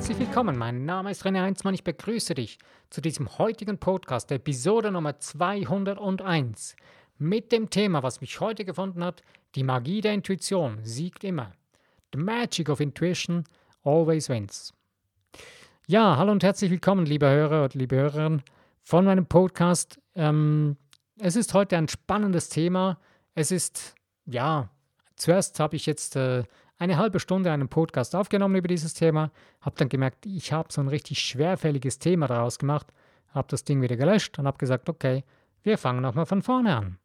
herzlich willkommen. Mein Name ist René Heinzmann. Ich begrüße dich zu diesem heutigen Podcast, Episode Nummer 201, mit dem Thema, was mich heute gefunden hat: Die Magie der Intuition siegt immer. The Magic of Intuition always wins. Ja, hallo und herzlich willkommen, liebe Hörer und liebe Hörerinnen von meinem Podcast. Ähm, es ist heute ein spannendes Thema. Es ist, ja, zuerst habe ich jetzt äh, eine halbe Stunde einen Podcast aufgenommen über dieses Thema, habe dann gemerkt, ich habe so ein richtig schwerfälliges Thema daraus gemacht, habe das Ding wieder gelöscht und habe gesagt, okay, wir fangen nochmal von vorne an.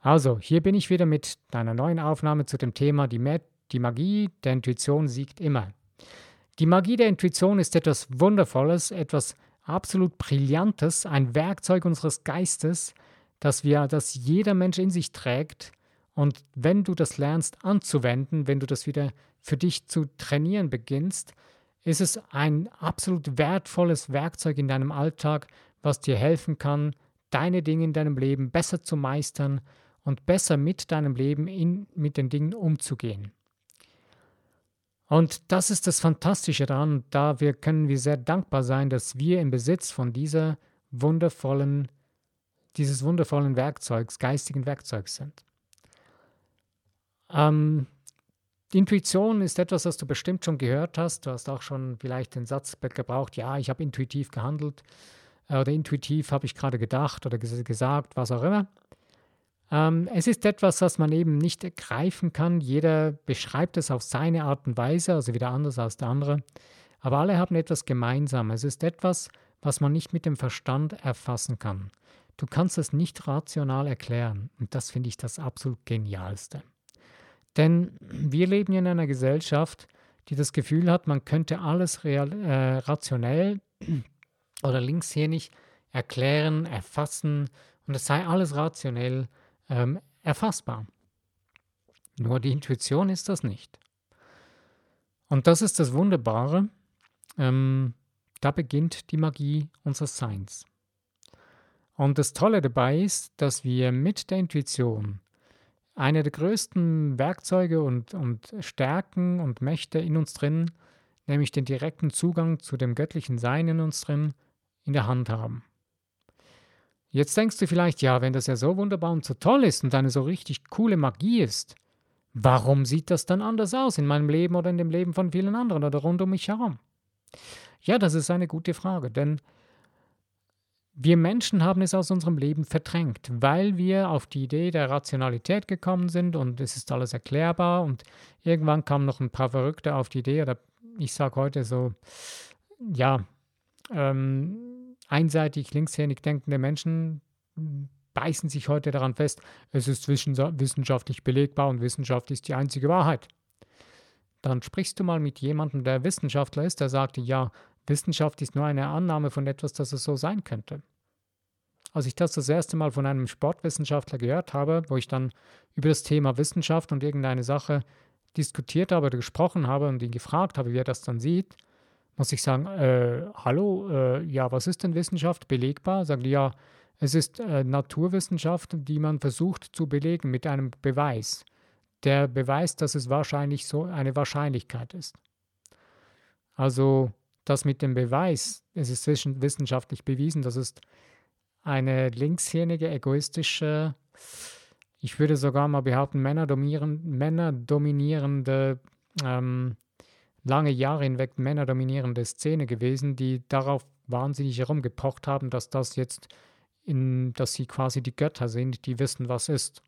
Also, hier bin ich wieder mit einer neuen Aufnahme zu dem Thema, die, Ma die Magie der Intuition siegt immer. Die Magie der Intuition ist etwas Wundervolles, etwas absolut Brillantes, ein Werkzeug unseres Geistes, das wir, das jeder Mensch in sich trägt, und wenn du das lernst anzuwenden, wenn du das wieder für dich zu trainieren beginnst, ist es ein absolut wertvolles Werkzeug in deinem Alltag, was dir helfen kann, deine Dinge in deinem Leben besser zu meistern und besser mit deinem Leben in, mit den Dingen umzugehen. Und das ist das Fantastische daran, da wir können wir sehr dankbar sein, dass wir im Besitz von dieser wundervollen, dieses wundervollen Werkzeugs, geistigen Werkzeugs sind. Ähm, Intuition ist etwas, das du bestimmt schon gehört hast. Du hast auch schon vielleicht den Satz gebraucht, ja, ich habe intuitiv gehandelt äh, oder intuitiv habe ich gerade gedacht oder gesagt, was auch immer. Ähm, es ist etwas, das man eben nicht greifen kann. Jeder beschreibt es auf seine Art und Weise, also wieder anders als der andere. Aber alle haben etwas gemeinsam. Es ist etwas, was man nicht mit dem Verstand erfassen kann. Du kannst es nicht rational erklären. Und das finde ich das absolut Genialste. Denn wir leben in einer Gesellschaft, die das Gefühl hat, man könnte alles real, äh, rationell oder linkshänig erklären, erfassen und es sei alles rationell ähm, erfassbar. Nur die Intuition ist das nicht. Und das ist das Wunderbare. Ähm, da beginnt die Magie unseres Seins. Und das Tolle dabei ist, dass wir mit der Intuition eine der größten Werkzeuge und, und Stärken und Mächte in uns drin, nämlich den direkten Zugang zu dem göttlichen Sein in uns drin, in der Hand haben. Jetzt denkst du vielleicht, ja, wenn das ja so wunderbar und so toll ist und eine so richtig coole Magie ist, warum sieht das dann anders aus in meinem Leben oder in dem Leben von vielen anderen oder rund um mich herum? Ja, das ist eine gute Frage, denn wir Menschen haben es aus unserem Leben verdrängt, weil wir auf die Idee der Rationalität gekommen sind und es ist alles erklärbar und irgendwann kamen noch ein paar Verrückte auf die Idee oder ich sage heute so, ja, ähm, einseitig linkshändig denkende Menschen beißen sich heute daran fest, es ist wissenschaftlich belegbar und Wissenschaft ist die einzige Wahrheit. Dann sprichst du mal mit jemandem, der Wissenschaftler ist, der sagt, ja, Wissenschaft ist nur eine Annahme von etwas, dass es so sein könnte. Als ich das das erste Mal von einem Sportwissenschaftler gehört habe, wo ich dann über das Thema Wissenschaft und irgendeine Sache diskutiert habe oder gesprochen habe und ihn gefragt habe, wie er das dann sieht, muss ich sagen, äh, hallo, äh, ja, was ist denn Wissenschaft belegbar? Sagen die, ja, es ist äh, Naturwissenschaft, die man versucht zu belegen mit einem Beweis. Der beweist, dass es wahrscheinlich so eine Wahrscheinlichkeit ist. Also das mit dem Beweis, es ist wissenschaftlich bewiesen, das ist eine linkshirnige, egoistische, ich würde sogar mal behaupten, männerdominierende, ähm, lange Jahre hinweg männerdominierende Szene gewesen, die darauf wahnsinnig herumgepocht haben, dass das jetzt, in, dass sie quasi die Götter sind, die wissen, was ist.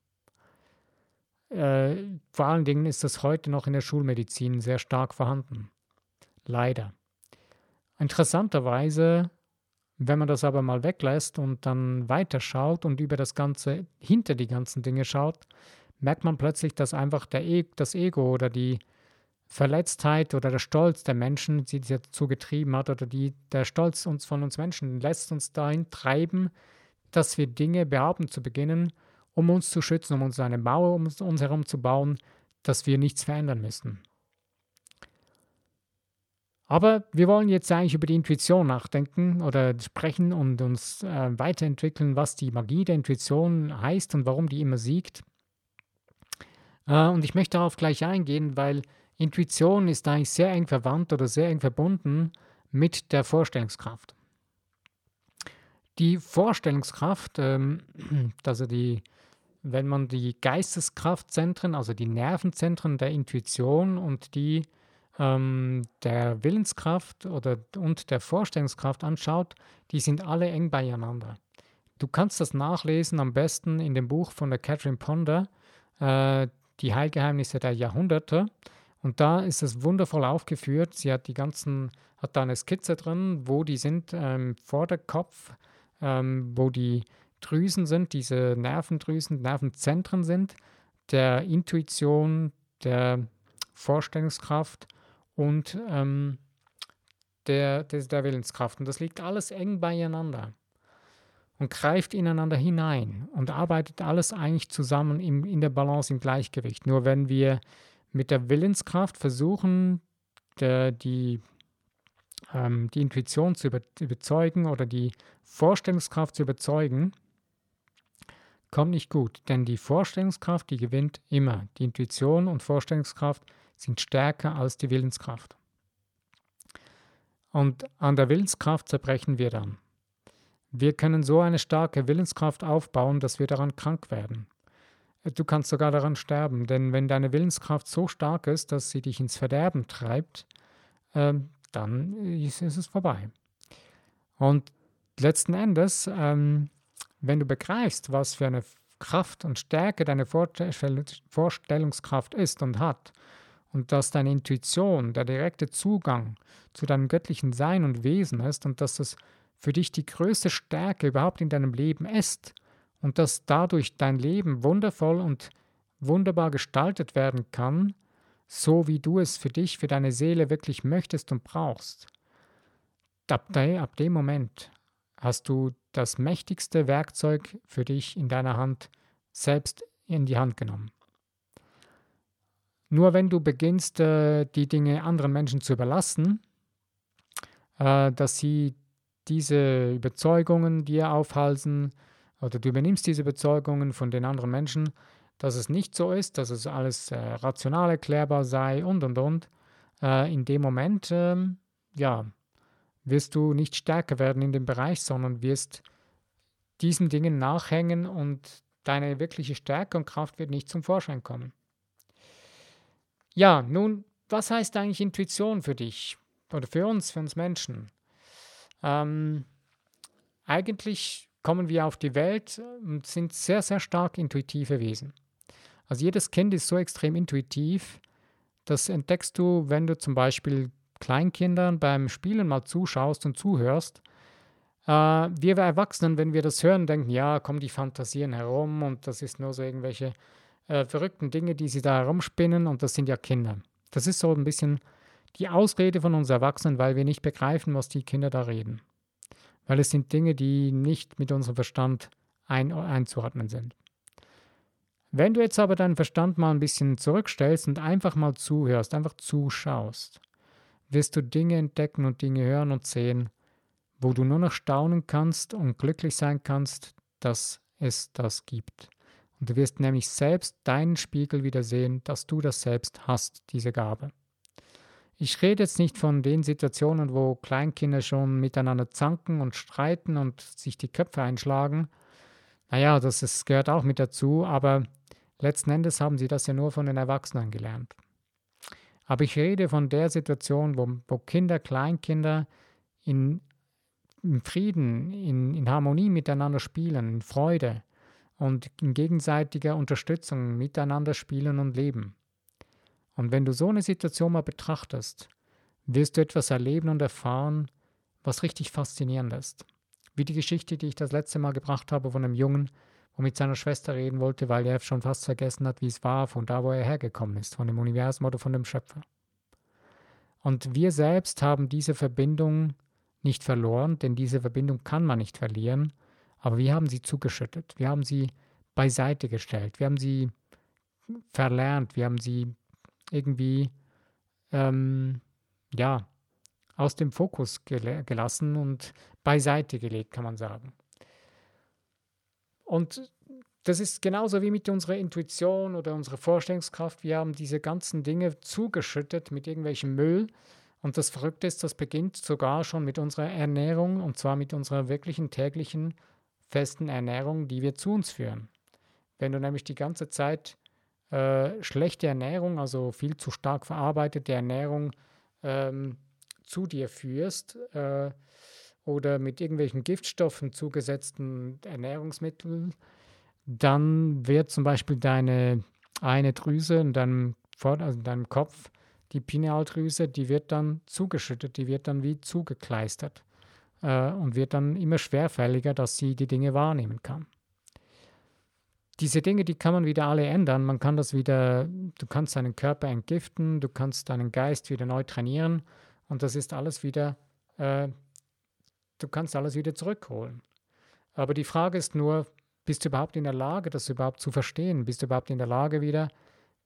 Äh, vor allen Dingen ist das heute noch in der Schulmedizin sehr stark vorhanden. Leider. Interessanterweise, wenn man das aber mal weglässt und dann weiterschaut und über das Ganze, hinter die ganzen Dinge schaut, merkt man plötzlich, dass einfach der e das Ego oder die Verletztheit oder der Stolz der Menschen sie dazu getrieben hat oder die, der Stolz uns von uns Menschen lässt uns dahin treiben, dass wir Dinge behaupten zu beginnen, um uns zu schützen, um uns eine Mauer um uns herum zu bauen, dass wir nichts verändern müssen. Aber wir wollen jetzt eigentlich über die Intuition nachdenken oder sprechen und uns äh, weiterentwickeln, was die Magie der Intuition heißt und warum die immer siegt. Äh, und ich möchte darauf gleich eingehen, weil Intuition ist eigentlich sehr eng verwandt oder sehr eng verbunden mit der Vorstellungskraft. Die Vorstellungskraft, ähm, also die, wenn man die Geisteskraftzentren, also die Nervenzentren der Intuition und die ähm, der Willenskraft oder, und der Vorstellungskraft anschaut, die sind alle eng beieinander. Du kannst das nachlesen am besten in dem Buch von der Catherine Ponder, äh, Die Heilgeheimnisse der Jahrhunderte. Und da ist es wundervoll aufgeführt. Sie hat die ganzen, hat da eine Skizze drin, wo die sind ähm, vor der Kopf, ähm, wo die Drüsen sind, diese Nervendrüsen, Nervenzentren sind, der Intuition, der Vorstellungskraft und ähm, der, der, der Willenskraft. Und das liegt alles eng beieinander und greift ineinander hinein und arbeitet alles eigentlich zusammen im, in der Balance, im Gleichgewicht. Nur wenn wir mit der Willenskraft versuchen, der, die, ähm, die Intuition zu über, überzeugen oder die Vorstellungskraft zu überzeugen, kommt nicht gut, denn die Vorstellungskraft, die gewinnt immer. Die Intuition und Vorstellungskraft sind stärker als die Willenskraft. Und an der Willenskraft zerbrechen wir dann. Wir können so eine starke Willenskraft aufbauen, dass wir daran krank werden. Du kannst sogar daran sterben, denn wenn deine Willenskraft so stark ist, dass sie dich ins Verderben treibt, äh, dann ist, ist, es vorbei. Und letzten Endes, ähm, wenn du begreifst, was für eine Kraft und Stärke deine Vorstellungskraft ist und hat, und dass deine Intuition der direkte Zugang zu deinem göttlichen Sein und Wesen ist und dass das für dich die größte Stärke überhaupt in deinem Leben ist und dass dadurch dein Leben wundervoll und wunderbar gestaltet werden kann, so wie du es für dich, für deine Seele wirklich möchtest und brauchst. Ab, de, ab dem Moment hast du das mächtigste Werkzeug für dich in deiner Hand selbst in die Hand genommen. Nur wenn du beginnst, äh, die Dinge anderen Menschen zu überlassen, äh, dass sie diese Überzeugungen dir aufhalsen oder du übernimmst diese Überzeugungen von den anderen Menschen, dass es nicht so ist, dass es alles äh, rational erklärbar sei und und und, in dem Moment, ähm, ja, wirst du nicht stärker werden in dem Bereich, sondern wirst diesen Dingen nachhängen und deine wirkliche Stärke und Kraft wird nicht zum Vorschein kommen. Ja, nun, was heißt eigentlich Intuition für dich oder für uns, für uns Menschen? Ähm, eigentlich kommen wir auf die Welt und sind sehr, sehr stark intuitive Wesen. Also jedes Kind ist so extrem intuitiv, das entdeckst du, wenn du zum Beispiel Kleinkindern beim Spielen mal zuschaust und zuhörst. Äh, wir Erwachsenen, wenn wir das hören, denken, ja, kommen die Fantasien herum und das ist nur so irgendwelche äh, verrückten Dinge, die sie da herumspinnen und das sind ja Kinder. Das ist so ein bisschen die Ausrede von uns Erwachsenen, weil wir nicht begreifen, was die Kinder da reden. Weil es sind Dinge, die nicht mit unserem Verstand ein, einzuordnen sind. Wenn du jetzt aber deinen Verstand mal ein bisschen zurückstellst und einfach mal zuhörst, einfach zuschaust, wirst du Dinge entdecken und Dinge hören und sehen, wo du nur noch staunen kannst und glücklich sein kannst, dass es das gibt. Und du wirst nämlich selbst deinen Spiegel wieder sehen, dass du das selbst hast, diese Gabe. Ich rede jetzt nicht von den Situationen, wo Kleinkinder schon miteinander zanken und streiten und sich die Köpfe einschlagen. Naja, das ist, gehört auch mit dazu, aber letzten Endes haben sie das ja nur von den Erwachsenen gelernt. Aber ich rede von der Situation, wo, wo Kinder, Kleinkinder in, in Frieden, in, in Harmonie miteinander spielen, in Freude, und in gegenseitiger Unterstützung miteinander spielen und leben. Und wenn du so eine Situation mal betrachtest, wirst du etwas erleben und erfahren, was richtig faszinierend ist. Wie die Geschichte, die ich das letzte Mal gebracht habe von einem Jungen, wo mit seiner Schwester reden wollte, weil er schon fast vergessen hat, wie es war, von da, wo er hergekommen ist, von dem Universum oder von dem Schöpfer. Und wir selbst haben diese Verbindung nicht verloren, denn diese Verbindung kann man nicht verlieren, aber wir haben sie zugeschüttet, wir haben sie beiseite gestellt, wir haben sie verlernt, wir haben sie irgendwie ähm, ja, aus dem Fokus gel gelassen und beiseite gelegt, kann man sagen. Und das ist genauso wie mit unserer Intuition oder unserer Vorstellungskraft. Wir haben diese ganzen Dinge zugeschüttet mit irgendwelchem Müll. Und das Verrückte ist, das beginnt sogar schon mit unserer Ernährung und zwar mit unserer wirklichen täglichen festen Ernährung, die wir zu uns führen. Wenn du nämlich die ganze Zeit äh, schlechte Ernährung, also viel zu stark verarbeitete Ernährung ähm, zu dir führst äh, oder mit irgendwelchen Giftstoffen zugesetzten Ernährungsmitteln, dann wird zum Beispiel deine eine Drüse in deinem, also in deinem Kopf, die Pinealdrüse, die wird dann zugeschüttet, die wird dann wie zugekleistert äh, und wird dann immer schwerfälliger, dass sie die Dinge wahrnehmen kann diese Dinge, die kann man wieder alle ändern. Man kann das wieder, du kannst deinen Körper entgiften, du kannst deinen Geist wieder neu trainieren und das ist alles wieder, äh, du kannst alles wieder zurückholen. Aber die Frage ist nur, bist du überhaupt in der Lage, das überhaupt zu verstehen? Bist du überhaupt in der Lage, wieder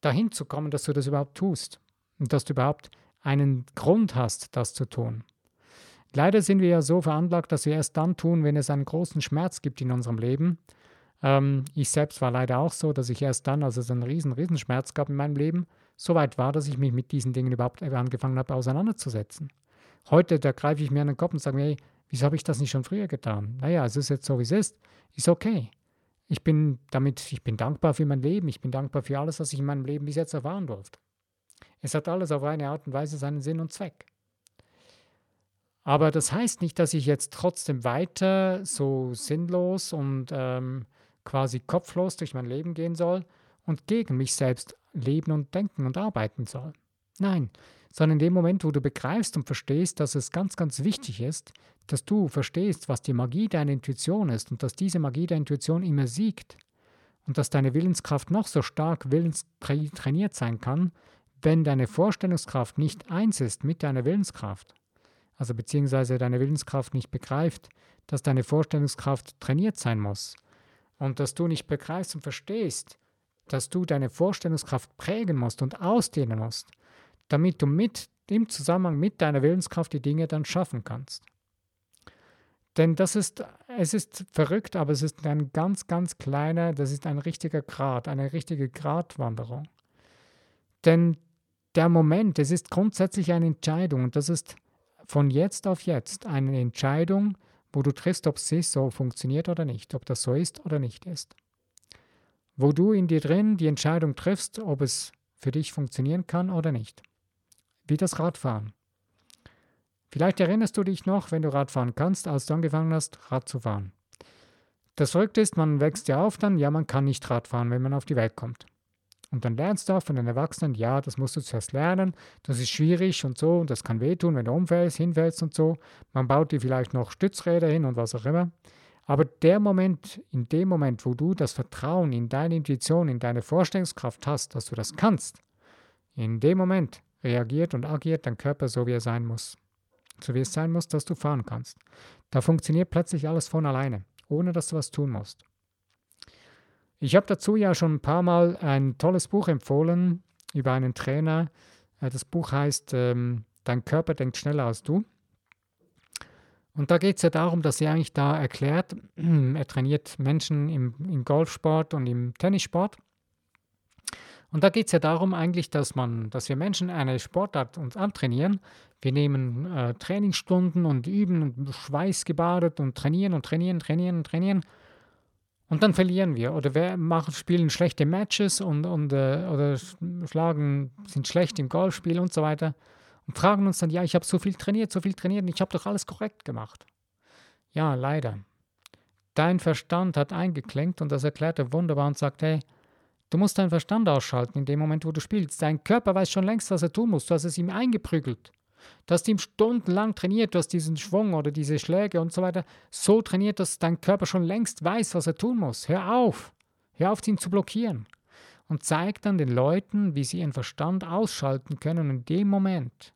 dahin zu kommen, dass du das überhaupt tust und dass du überhaupt einen Grund hast, das zu tun? Leider sind wir ja so veranlagt, dass wir erst dann tun, wenn es einen großen Schmerz gibt in unserem Leben ähm, ich selbst war leider auch so, dass ich erst dann, als es einen riesen, riesen Schmerz gab in meinem Leben, so weit war, dass ich mich mit diesen Dingen überhaupt angefangen habe, auseinanderzusetzen. Heute, da greife ich mir an den Kopf und sage mir, hey, wieso habe ich das nicht schon früher getan? Naja, es ist jetzt so, wie es ist. Ist okay. Ich bin damit, ich bin dankbar für mein Leben. Ich bin dankbar für alles, was ich in meinem Leben bis jetzt erfahren durfte. Es hat alles auf eine Art und Weise seinen Sinn und Zweck. Aber das heißt nicht, dass ich jetzt trotzdem weiter so sinnlos und ähm, quasi kopflos durch mein Leben gehen soll und gegen mich selbst leben und denken und arbeiten soll. Nein, sondern in dem Moment, wo du begreifst und verstehst, dass es ganz, ganz wichtig ist, dass du verstehst, was die Magie deiner Intuition ist und dass diese Magie der Intuition immer siegt und dass deine Willenskraft noch so stark willenstrainiert sein kann, wenn deine Vorstellungskraft nicht eins ist mit deiner Willenskraft, also beziehungsweise deine Willenskraft nicht begreift, dass deine Vorstellungskraft trainiert sein muss, und dass du nicht begreifst und verstehst, dass du deine Vorstellungskraft prägen musst und ausdehnen musst, damit du mit im Zusammenhang mit deiner Willenskraft die Dinge dann schaffen kannst. Denn das ist, es ist verrückt, aber es ist ein ganz, ganz kleiner, das ist ein richtiger Grad, eine richtige Gratwanderung. Denn der Moment, es ist grundsätzlich eine Entscheidung und das ist von jetzt auf jetzt eine Entscheidung, wo du triffst, ob es so funktioniert oder nicht, ob das so ist oder nicht ist. Wo du in dir drin die Entscheidung triffst, ob es für dich funktionieren kann oder nicht. Wie das Radfahren. Vielleicht erinnerst du dich noch, wenn du Radfahren kannst, als du angefangen hast, Rad zu fahren. Das Verrückte ist, man wächst ja auf dann, ja, man kann nicht Radfahren, wenn man auf die Welt kommt. Und dann lernst du auch von den Erwachsenen, ja, das musst du zuerst lernen, das ist schwierig und so, und das kann wehtun, wenn du umfällst, hinfällst und so. Man baut dir vielleicht noch Stützräder hin und was auch immer. Aber der Moment, in dem Moment, wo du das Vertrauen in deine Intuition, in deine Vorstellungskraft hast, dass du das kannst, in dem Moment reagiert und agiert dein Körper so, wie er sein muss. So wie es sein muss, dass du fahren kannst. Da funktioniert plötzlich alles von alleine, ohne dass du was tun musst. Ich habe dazu ja schon ein paar Mal ein tolles Buch empfohlen über einen Trainer. Äh, das Buch heißt ähm, Dein Körper denkt schneller als du. Und da geht es ja darum, dass er eigentlich da erklärt, er trainiert Menschen im, im Golfsport und im Tennissport. Und da geht es ja darum eigentlich, dass man, dass wir Menschen eine Sportart uns antrainieren. Wir nehmen äh, Trainingsstunden und üben und schweißgebadet und trainieren und trainieren, trainieren und trainieren. Und dann verlieren wir oder wir machen, spielen schlechte Matches und, und äh, oder schlagen, sind schlecht im Golfspiel und so weiter und fragen uns dann, ja, ich habe so viel trainiert, so viel trainiert und ich habe doch alles korrekt gemacht. Ja, leider. Dein Verstand hat eingeklinkt und das erklärt er wunderbar und sagt, hey, du musst deinen Verstand ausschalten in dem Moment, wo du spielst. Dein Körper weiß schon längst, was er tun muss. Du hast es ihm eingeprügelt. Du hast stundenlang trainiert, du hast diesen Schwung oder diese Schläge und so weiter so trainiert, dass dein Körper schon längst weiß, was er tun muss. Hör auf. Hör auf, ihn zu blockieren. Und zeig dann den Leuten, wie sie ihren Verstand ausschalten können. Und in dem Moment,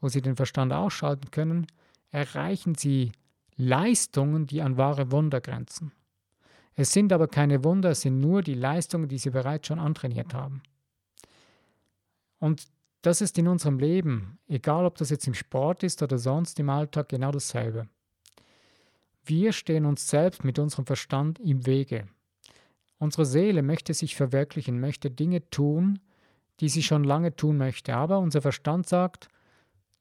wo sie den Verstand ausschalten können, erreichen sie Leistungen, die an wahre Wunder grenzen. Es sind aber keine Wunder, es sind nur die Leistungen, die sie bereits schon antrainiert haben. Und das ist in unserem Leben, egal ob das jetzt im Sport ist oder sonst im Alltag, genau dasselbe. Wir stehen uns selbst mit unserem Verstand im Wege. Unsere Seele möchte sich verwirklichen, möchte Dinge tun, die sie schon lange tun möchte. Aber unser Verstand sagt,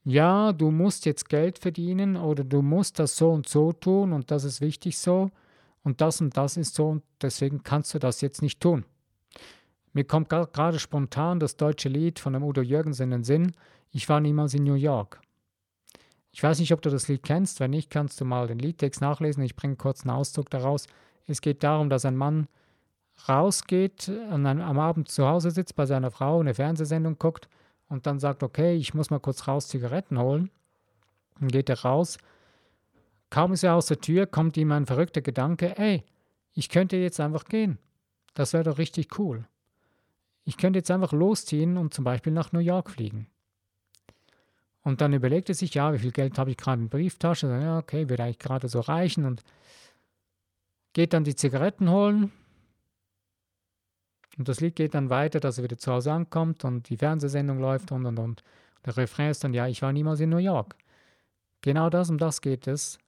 ja, du musst jetzt Geld verdienen oder du musst das so und so tun und das ist wichtig so und das und das ist so und deswegen kannst du das jetzt nicht tun. Mir kommt gerade spontan das deutsche Lied von dem Udo Jürgens in den Sinn, ich war niemals in New York. Ich weiß nicht, ob du das Lied kennst, wenn nicht, kannst du mal den Liedtext nachlesen, ich bringe kurz einen Ausdruck daraus. Es geht darum, dass ein Mann rausgeht, an einem, am Abend zu Hause sitzt bei seiner Frau, eine Fernsehsendung guckt und dann sagt, okay, ich muss mal kurz raus Zigaretten holen. Dann geht er raus. Kaum ist er aus der Tür, kommt ihm ein verrückter Gedanke, ey, ich könnte jetzt einfach gehen. Das wäre doch richtig cool. Ich könnte jetzt einfach losziehen und zum Beispiel nach New York fliegen. Und dann überlegt er sich, ja, wie viel Geld habe ich gerade in der Brieftasche? Ja, okay, würde eigentlich gerade so reichen und geht dann die Zigaretten holen, und das Lied geht dann weiter, dass er wieder zu Hause ankommt und die Fernsehsendung läuft und und und. Der Refrain ist dann, ja, ich war niemals in New York. Genau das, um das geht es.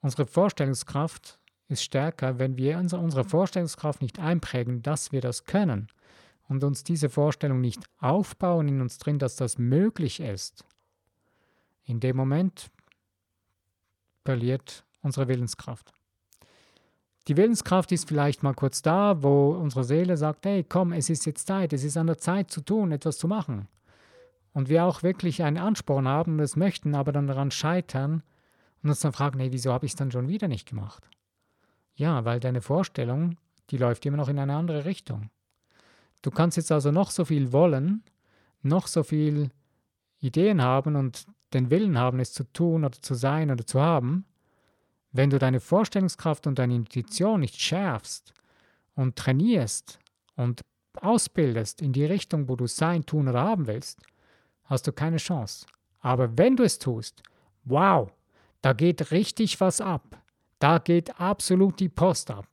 Unsere Vorstellungskraft ist stärker, wenn wir unsere Vorstellungskraft nicht einprägen, dass wir das können und uns diese Vorstellung nicht aufbauen in uns drin, dass das möglich ist. In dem Moment verliert unsere Willenskraft. Die Willenskraft ist vielleicht mal kurz da, wo unsere Seele sagt, hey, komm, es ist jetzt Zeit, es ist an der Zeit zu tun, etwas zu machen. Und wir auch wirklich einen Ansporn haben und es möchten, aber dann daran scheitern und uns dann fragen, hey, wieso habe ich es dann schon wieder nicht gemacht? Ja, weil deine Vorstellung, die läuft immer noch in eine andere Richtung. Du kannst jetzt also noch so viel wollen, noch so viel Ideen haben und den Willen haben, es zu tun oder zu sein oder zu haben, wenn du deine Vorstellungskraft und deine Intuition nicht schärfst und trainierst und ausbildest in die Richtung, wo du sein, tun oder haben willst, hast du keine Chance. Aber wenn du es tust, wow, da geht richtig was ab. Da geht absolut die Post ab.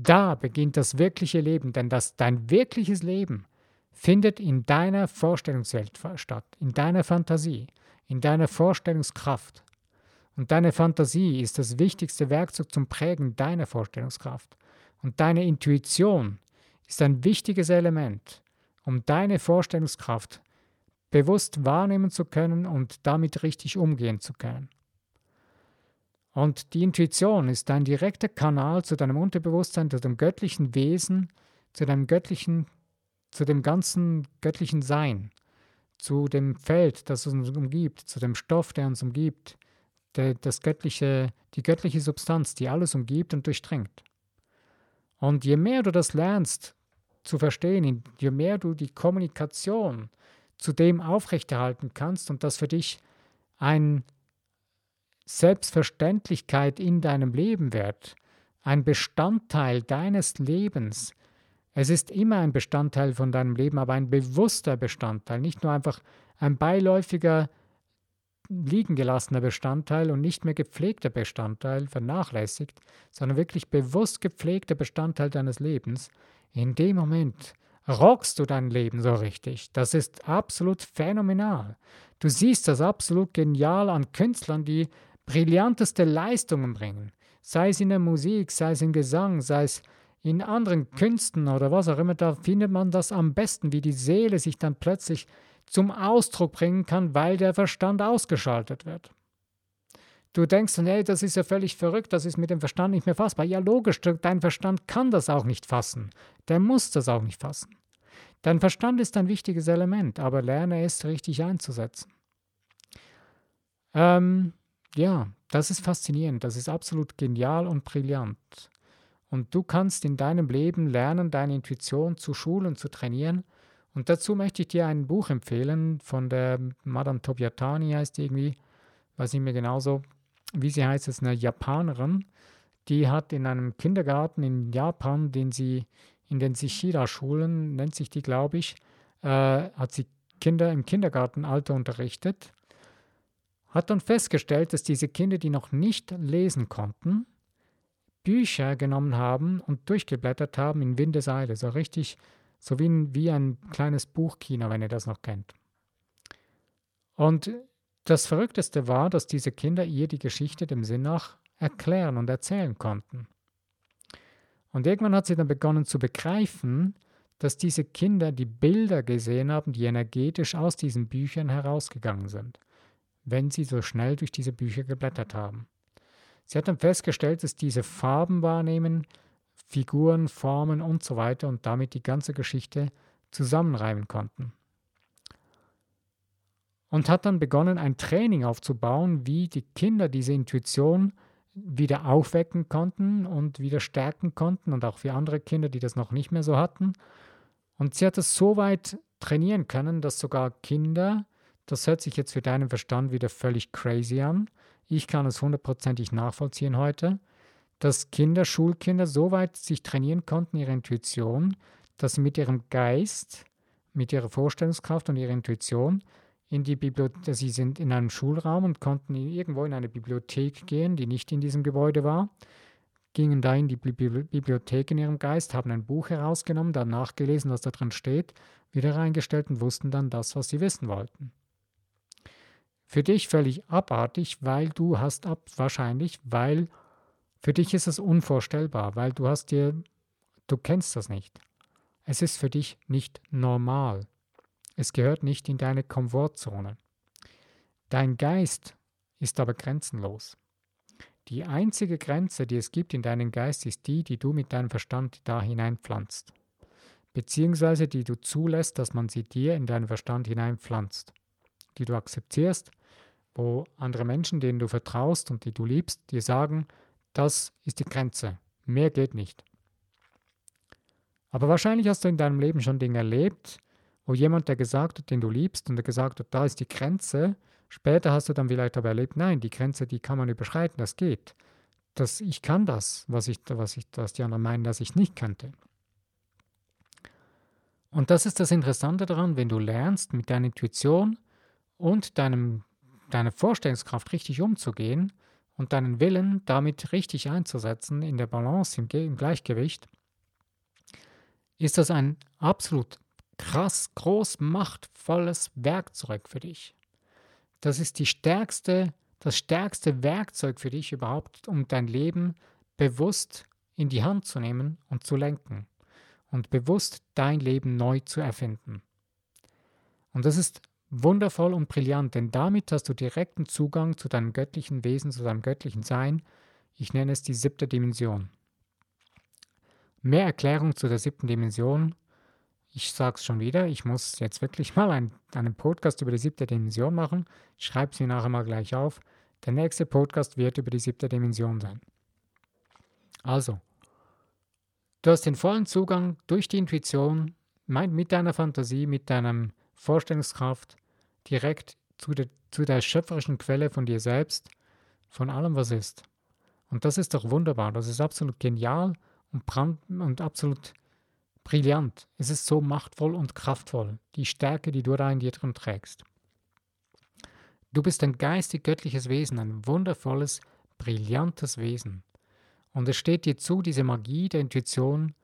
Da beginnt das wirkliche Leben, denn das, dein wirkliches Leben findet in deiner Vorstellungswelt statt, in deiner Fantasie, in deiner Vorstellungskraft. Und deine Fantasie ist das wichtigste Werkzeug zum Prägen deiner Vorstellungskraft. Und deine Intuition ist ein wichtiges Element, um deine Vorstellungskraft bewusst wahrnehmen zu können und damit richtig umgehen zu können. Und die Intuition ist ein direkter Kanal zu deinem Unterbewusstsein, zu dem göttlichen Wesen, zu deinem göttlichen, zu dem ganzen göttlichen Sein, zu dem Feld, das uns umgibt, zu dem Stoff, der uns umgibt, der, das göttliche, die göttliche Substanz, die alles umgibt und durchdringt. Und je mehr du das lernst zu verstehen, je mehr du die Kommunikation zu dem aufrechterhalten kannst und das für dich ein Selbstverständlichkeit in deinem Leben wird, ein Bestandteil deines Lebens. Es ist immer ein Bestandteil von deinem Leben, aber ein bewusster Bestandteil, nicht nur einfach ein beiläufiger liegen gelassener Bestandteil und nicht mehr gepflegter Bestandteil vernachlässigt, sondern wirklich bewusst gepflegter Bestandteil deines Lebens, in dem Moment rockst du dein Leben so richtig. Das ist absolut phänomenal. Du siehst das absolut genial an Künstlern, die brillanteste Leistungen bringen. Sei es in der Musik, sei es im Gesang, sei es in anderen Künsten oder was auch immer, da findet man das am besten, wie die Seele sich dann plötzlich zum Ausdruck bringen kann, weil der Verstand ausgeschaltet wird. Du denkst dann, hey, das ist ja völlig verrückt, das ist mit dem Verstand nicht mehr fassbar. Ja, logisch, dein Verstand kann das auch nicht fassen. Der muss das auch nicht fassen. Dein Verstand ist ein wichtiges Element, aber lerne es richtig einzusetzen. Ähm, ja, das ist faszinierend, das ist absolut genial und brillant. Und du kannst in deinem Leben lernen, deine Intuition zu schulen, zu trainieren. Und dazu möchte ich dir ein Buch empfehlen von der Madame Tobiatani, heißt irgendwie, weiß ich mir genauso, wie sie heißt, ist eine Japanerin, die hat in einem Kindergarten in Japan, den sie in den Shishira-Schulen, nennt sich die, glaube ich, äh, hat sie Kinder im Kindergartenalter unterrichtet, hat dann festgestellt, dass diese Kinder, die noch nicht lesen konnten, Bücher genommen haben und durchgeblättert haben in Windeseile, so richtig so wie ein, wie ein kleines Buchkino, wenn ihr das noch kennt. Und das Verrückteste war, dass diese Kinder ihr die Geschichte dem Sinn nach erklären und erzählen konnten. Und irgendwann hat sie dann begonnen zu begreifen, dass diese Kinder die Bilder gesehen haben, die energetisch aus diesen Büchern herausgegangen sind, wenn sie so schnell durch diese Bücher geblättert haben. Sie hat dann festgestellt, dass diese Farben wahrnehmen, Figuren, Formen und so weiter und damit die ganze Geschichte zusammenreimen konnten. Und hat dann begonnen, ein Training aufzubauen, wie die Kinder diese Intuition wieder aufwecken konnten und wieder stärken konnten und auch für andere Kinder, die das noch nicht mehr so hatten. Und sie hat es so weit trainieren können, dass sogar Kinder, das hört sich jetzt für deinen Verstand wieder völlig crazy an, ich kann es hundertprozentig nachvollziehen heute, dass Kinder, Schulkinder so weit sich trainieren konnten, ihre Intuition, dass sie mit ihrem Geist, mit ihrer Vorstellungskraft und ihrer Intuition in die Bibliothek, sie sind in einem Schulraum und konnten irgendwo in eine Bibliothek gehen, die nicht in diesem Gebäude war, gingen da in die Bibliothek in ihrem Geist, haben ein Buch herausgenommen, dann nachgelesen, was da drin steht, wieder reingestellt und wussten dann das, was sie wissen wollten. Für dich völlig abartig, weil du hast ab, wahrscheinlich, weil für dich ist es unvorstellbar, weil du hast dir, du kennst das nicht. Es ist für dich nicht normal. Es gehört nicht in deine Komfortzone. Dein Geist ist aber grenzenlos. Die einzige Grenze, die es gibt in deinem Geist, ist die, die du mit deinem Verstand da hineinpflanzt, beziehungsweise die du zulässt, dass man sie dir in deinen Verstand hineinpflanzt, die du akzeptierst wo andere Menschen, denen du vertraust und die du liebst, dir sagen, das ist die Grenze, mehr geht nicht. Aber wahrscheinlich hast du in deinem Leben schon Dinge erlebt, wo jemand, der gesagt hat, den du liebst und der gesagt hat, da ist die Grenze, später hast du dann vielleicht aber erlebt, nein, die Grenze, die kann man überschreiten, das geht. Das, ich kann das, was, ich, was, ich, was die anderen meinen, dass ich nicht könnte. Und das ist das Interessante daran, wenn du lernst, mit deiner Intuition und deinem deine Vorstellungskraft richtig umzugehen und deinen Willen damit richtig einzusetzen in der Balance, im, im Gleichgewicht, ist das ein absolut krass, groß, machtvolles Werkzeug für dich. Das ist die stärkste, das stärkste Werkzeug für dich überhaupt, um dein Leben bewusst in die Hand zu nehmen und zu lenken und bewusst dein Leben neu zu erfinden. Und das ist wundervoll und brillant, denn damit hast du direkten Zugang zu deinem göttlichen Wesen, zu deinem göttlichen Sein. Ich nenne es die siebte Dimension. Mehr Erklärung zu der siebten Dimension. Ich sage es schon wieder, ich muss jetzt wirklich mal einen, einen Podcast über die siebte Dimension machen. Ich schreibe es mir nachher mal gleich auf. Der nächste Podcast wird über die siebte Dimension sein. Also, du hast den vollen Zugang durch die Intuition, mit deiner Fantasie, mit deinem Vorstellungskraft direkt zu der, zu der schöpferischen Quelle von dir selbst, von allem, was ist. Und das ist doch wunderbar, das ist absolut genial und, brand und absolut brillant. Es ist so machtvoll und kraftvoll, die Stärke, die du da in dir drin trägst. Du bist ein geistig göttliches Wesen, ein wundervolles, brillantes Wesen. Und es steht dir zu, diese Magie der Intuition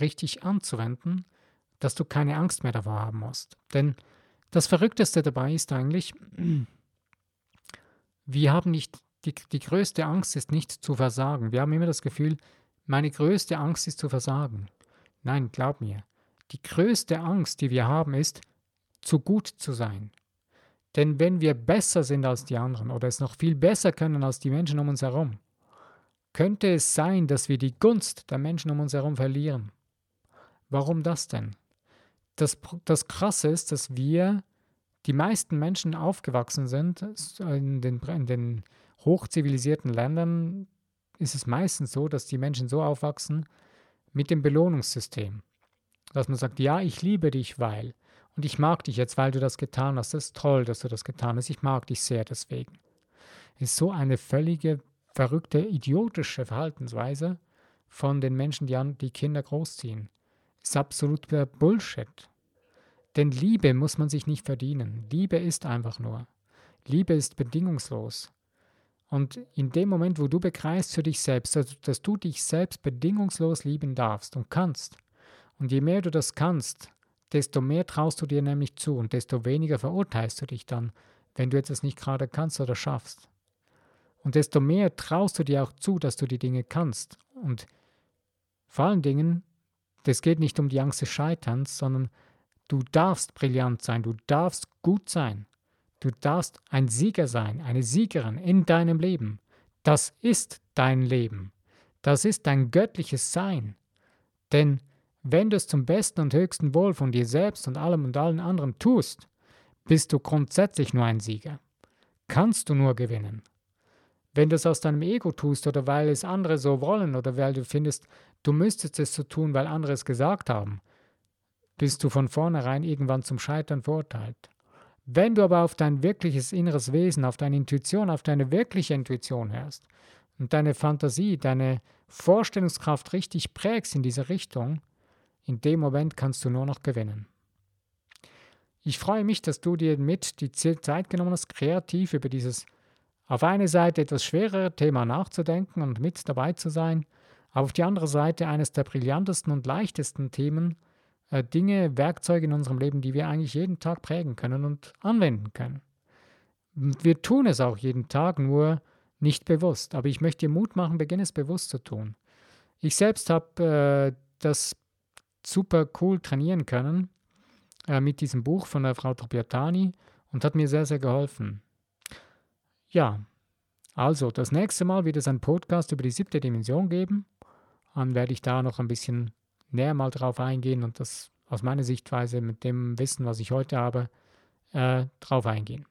richtig anzuwenden dass du keine Angst mehr davor haben musst. Denn das Verrückteste dabei ist eigentlich, wir haben nicht, die, die größte Angst ist nicht zu versagen. Wir haben immer das Gefühl, meine größte Angst ist zu versagen. Nein, glaub mir, die größte Angst, die wir haben, ist, zu gut zu sein. Denn wenn wir besser sind als die anderen oder es noch viel besser können als die Menschen um uns herum, könnte es sein, dass wir die Gunst der Menschen um uns herum verlieren. Warum das denn? Das, das Krasse ist, dass wir, die meisten Menschen aufgewachsen sind, in den, in den hochzivilisierten Ländern ist es meistens so, dass die Menschen so aufwachsen mit dem Belohnungssystem. Dass man sagt, ja, ich liebe dich, weil. Und ich mag dich jetzt, weil du das getan hast. Das ist toll, dass du das getan hast. Ich mag dich sehr deswegen. Es ist so eine völlige, verrückte, idiotische Verhaltensweise von den Menschen, die, an, die Kinder großziehen ist absoluter Bullshit. Denn Liebe muss man sich nicht verdienen. Liebe ist einfach nur. Liebe ist bedingungslos. Und in dem Moment, wo du begreifst für dich selbst, dass du dich selbst bedingungslos lieben darfst und kannst, und je mehr du das kannst, desto mehr traust du dir nämlich zu und desto weniger verurteilst du dich dann, wenn du etwas nicht gerade kannst oder schaffst. Und desto mehr traust du dir auch zu, dass du die Dinge kannst und vor allen Dingen, es geht nicht um die Angst des Scheiterns, sondern du darfst brillant sein, du darfst gut sein, du darfst ein Sieger sein, eine Siegerin in deinem Leben. Das ist dein Leben. Das ist dein göttliches Sein. Denn wenn du es zum besten und höchsten Wohl von dir selbst und allem und allen anderen tust, bist du grundsätzlich nur ein Sieger. Kannst du nur gewinnen. Wenn du es aus deinem Ego tust oder weil es andere so wollen oder weil du findest, du müsstest es so tun, weil andere es gesagt haben, bist du von vornherein irgendwann zum Scheitern verurteilt. Wenn du aber auf dein wirkliches inneres Wesen, auf deine Intuition, auf deine wirkliche Intuition hörst und deine Fantasie, deine Vorstellungskraft richtig prägst in diese Richtung, in dem Moment kannst du nur noch gewinnen. Ich freue mich, dass du dir mit die Zeit genommen hast, kreativ über dieses auf eine Seite etwas schwerere Thema nachzudenken und mit dabei zu sein, aber auf die andere Seite eines der brillantesten und leichtesten Themen, äh, Dinge, Werkzeuge in unserem Leben, die wir eigentlich jeden Tag prägen können und anwenden können. Wir tun es auch jeden Tag, nur nicht bewusst. Aber ich möchte dir Mut machen, beginne es bewusst zu tun. Ich selbst habe äh, das super cool trainieren können äh, mit diesem Buch von der Frau Tropiatani und hat mir sehr, sehr geholfen. Ja, also das nächste Mal wird es einen Podcast über die siebte Dimension geben. Dann werde ich da noch ein bisschen näher mal drauf eingehen und das aus meiner Sichtweise mit dem Wissen, was ich heute habe, äh, drauf eingehen.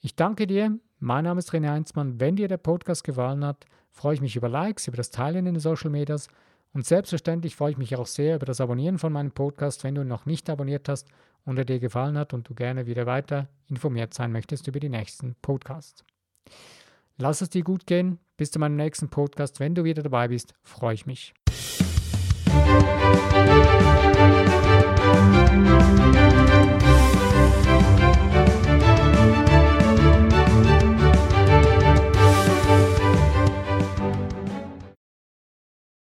Ich danke dir. Mein Name ist René Heinzmann. Wenn dir der Podcast gefallen hat, freue ich mich über Likes, über das Teilen in den Social Medias und selbstverständlich freue ich mich auch sehr über das Abonnieren von meinem Podcast, wenn du ihn noch nicht abonniert hast und er dir gefallen hat und du gerne wieder weiter informiert sein möchtest über die nächsten Podcasts. Lass es dir gut gehen. Bis zu meinem nächsten Podcast. Wenn du wieder dabei bist, freue ich mich.